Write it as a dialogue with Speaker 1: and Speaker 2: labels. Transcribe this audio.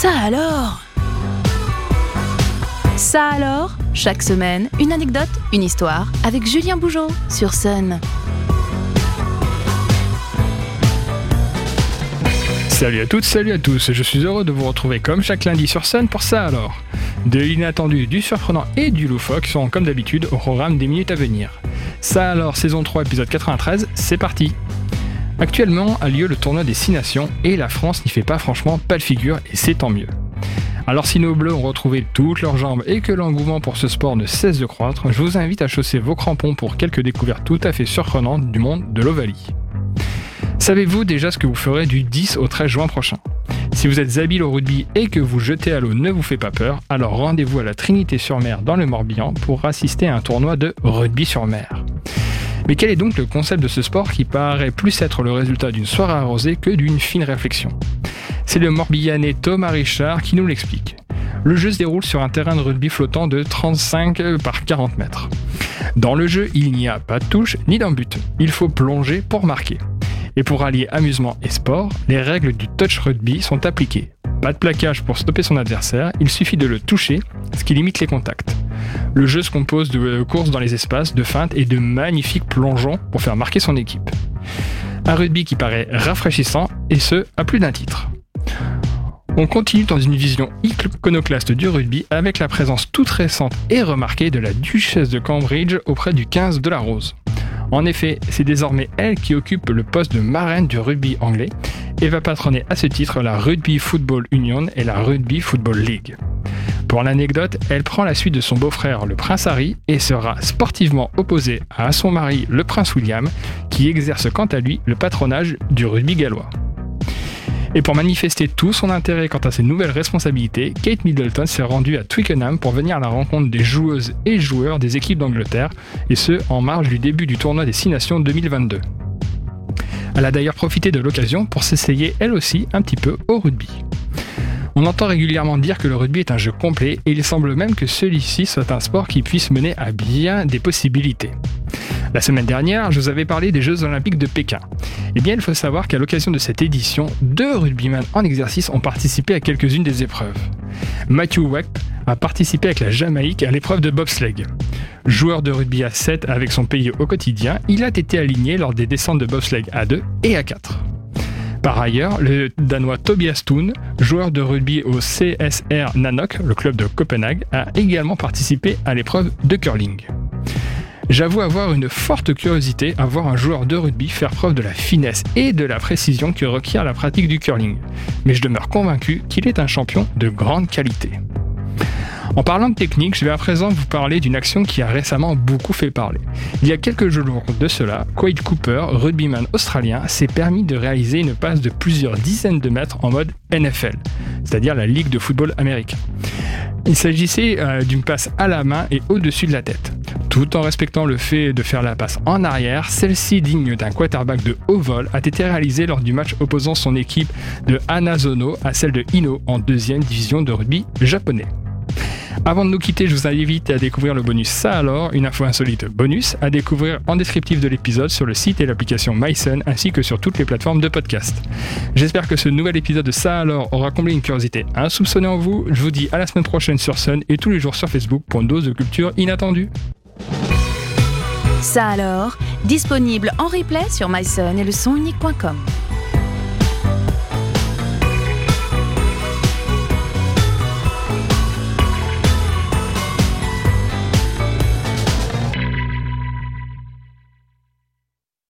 Speaker 1: Ça alors? Ça alors Chaque semaine, une anecdote, une histoire avec Julien Bougeot sur Sun.
Speaker 2: Salut à toutes, salut à tous, je suis heureux de vous retrouver comme chaque lundi sur Sun pour ça alors. De l'inattendu, du surprenant et du loufoque sont comme d'habitude au programme des minutes à venir. Ça alors, saison 3, épisode 93, c'est parti Actuellement a lieu le tournoi des 6 nations et la France n'y fait pas franchement pas de figure et c'est tant mieux. Alors si nos bleus ont retrouvé toutes leurs jambes et que l'engouement pour ce sport ne cesse de croître, je vous invite à chausser vos crampons pour quelques découvertes tout à fait surprenantes du monde de l'Ovalie. Savez-vous déjà ce que vous ferez du 10 au 13 juin prochain? Si vous êtes habile au rugby et que vous jetez à l'eau ne vous fait pas peur, alors rendez-vous à la Trinité-sur-Mer dans le Morbihan pour assister à un tournoi de rugby sur mer. Mais quel est donc le concept de ce sport qui paraît plus être le résultat d'une soirée arrosée que d'une fine réflexion? C'est le Morbihanais Thomas Richard qui nous l'explique. Le jeu se déroule sur un terrain de rugby flottant de 35 par 40 mètres. Dans le jeu, il n'y a pas de touche ni d'un but. Il faut plonger pour marquer. Et pour allier amusement et sport, les règles du touch rugby sont appliquées. Pas de plaquage pour stopper son adversaire, il suffit de le toucher, ce qui limite les contacts. Le jeu se compose de courses dans les espaces, de feintes et de magnifiques plongeons pour faire marquer son équipe. Un rugby qui paraît rafraîchissant, et ce, à plus d'un titre. On continue dans une vision iconoclaste du rugby avec la présence toute récente et remarquée de la duchesse de Cambridge auprès du 15 de la Rose. En effet, c'est désormais elle qui occupe le poste de marraine du rugby anglais et va patronner à ce titre la Rugby Football Union et la Rugby Football League. Pour l'anecdote, elle prend la suite de son beau-frère le prince Harry et sera sportivement opposée à son mari le prince William qui exerce quant à lui le patronage du rugby gallois. Et pour manifester tout son intérêt quant à ses nouvelles responsabilités, Kate Middleton s'est rendue à Twickenham pour venir à la rencontre des joueuses et joueurs des équipes d'Angleterre, et ce en marge du début du tournoi des Six Nations 2022. Elle a d'ailleurs profité de l'occasion pour s'essayer elle aussi un petit peu au rugby. On entend régulièrement dire que le rugby est un jeu complet et il semble même que celui-ci soit un sport qui puisse mener à bien des possibilités. La semaine dernière, je vous avais parlé des Jeux Olympiques de Pékin. Eh bien, il faut savoir qu'à l'occasion de cette édition, deux rugbymen en exercice ont participé à quelques-unes des épreuves. Matthew Wecht a participé avec la Jamaïque à l'épreuve de bobsleigh. Joueur de rugby à 7 avec son pays au quotidien, il a été aligné lors des descentes de bobsleigh à 2 et à 4. Par ailleurs, le Danois Tobias Thun, joueur de rugby au CSR Nanok, le club de Copenhague, a également participé à l'épreuve de curling. J'avoue avoir une forte curiosité à voir un joueur de rugby faire preuve de la finesse et de la précision que requiert la pratique du curling, mais je demeure convaincu qu'il est un champion de grande qualité. En parlant de technique, je vais à présent vous parler d'une action qui a récemment beaucoup fait parler. Il y a quelques jours de cela, Quade Cooper, rugbyman australien, s'est permis de réaliser une passe de plusieurs dizaines de mètres en mode NFL, c'est-à-dire la Ligue de football américain. Il s'agissait euh, d'une passe à la main et au-dessus de la tête. Tout en respectant le fait de faire la passe en arrière, celle-ci digne d'un quarterback de haut vol a été réalisée lors du match opposant son équipe de Hanazono à celle de Ino en deuxième division de rugby japonais. Avant de nous quitter, je vous invite à découvrir le bonus Ça alors, une info insolite bonus, à découvrir en descriptif de l'épisode sur le site et l'application MySun ainsi que sur toutes les plateformes de podcast. J'espère que ce nouvel épisode de Ça alors aura comblé une curiosité insoupçonnée en vous. Je vous dis à la semaine prochaine sur Sun et tous les jours sur Facebook pour une dose de culture inattendue.
Speaker 1: Ça alors, disponible en replay sur myson et le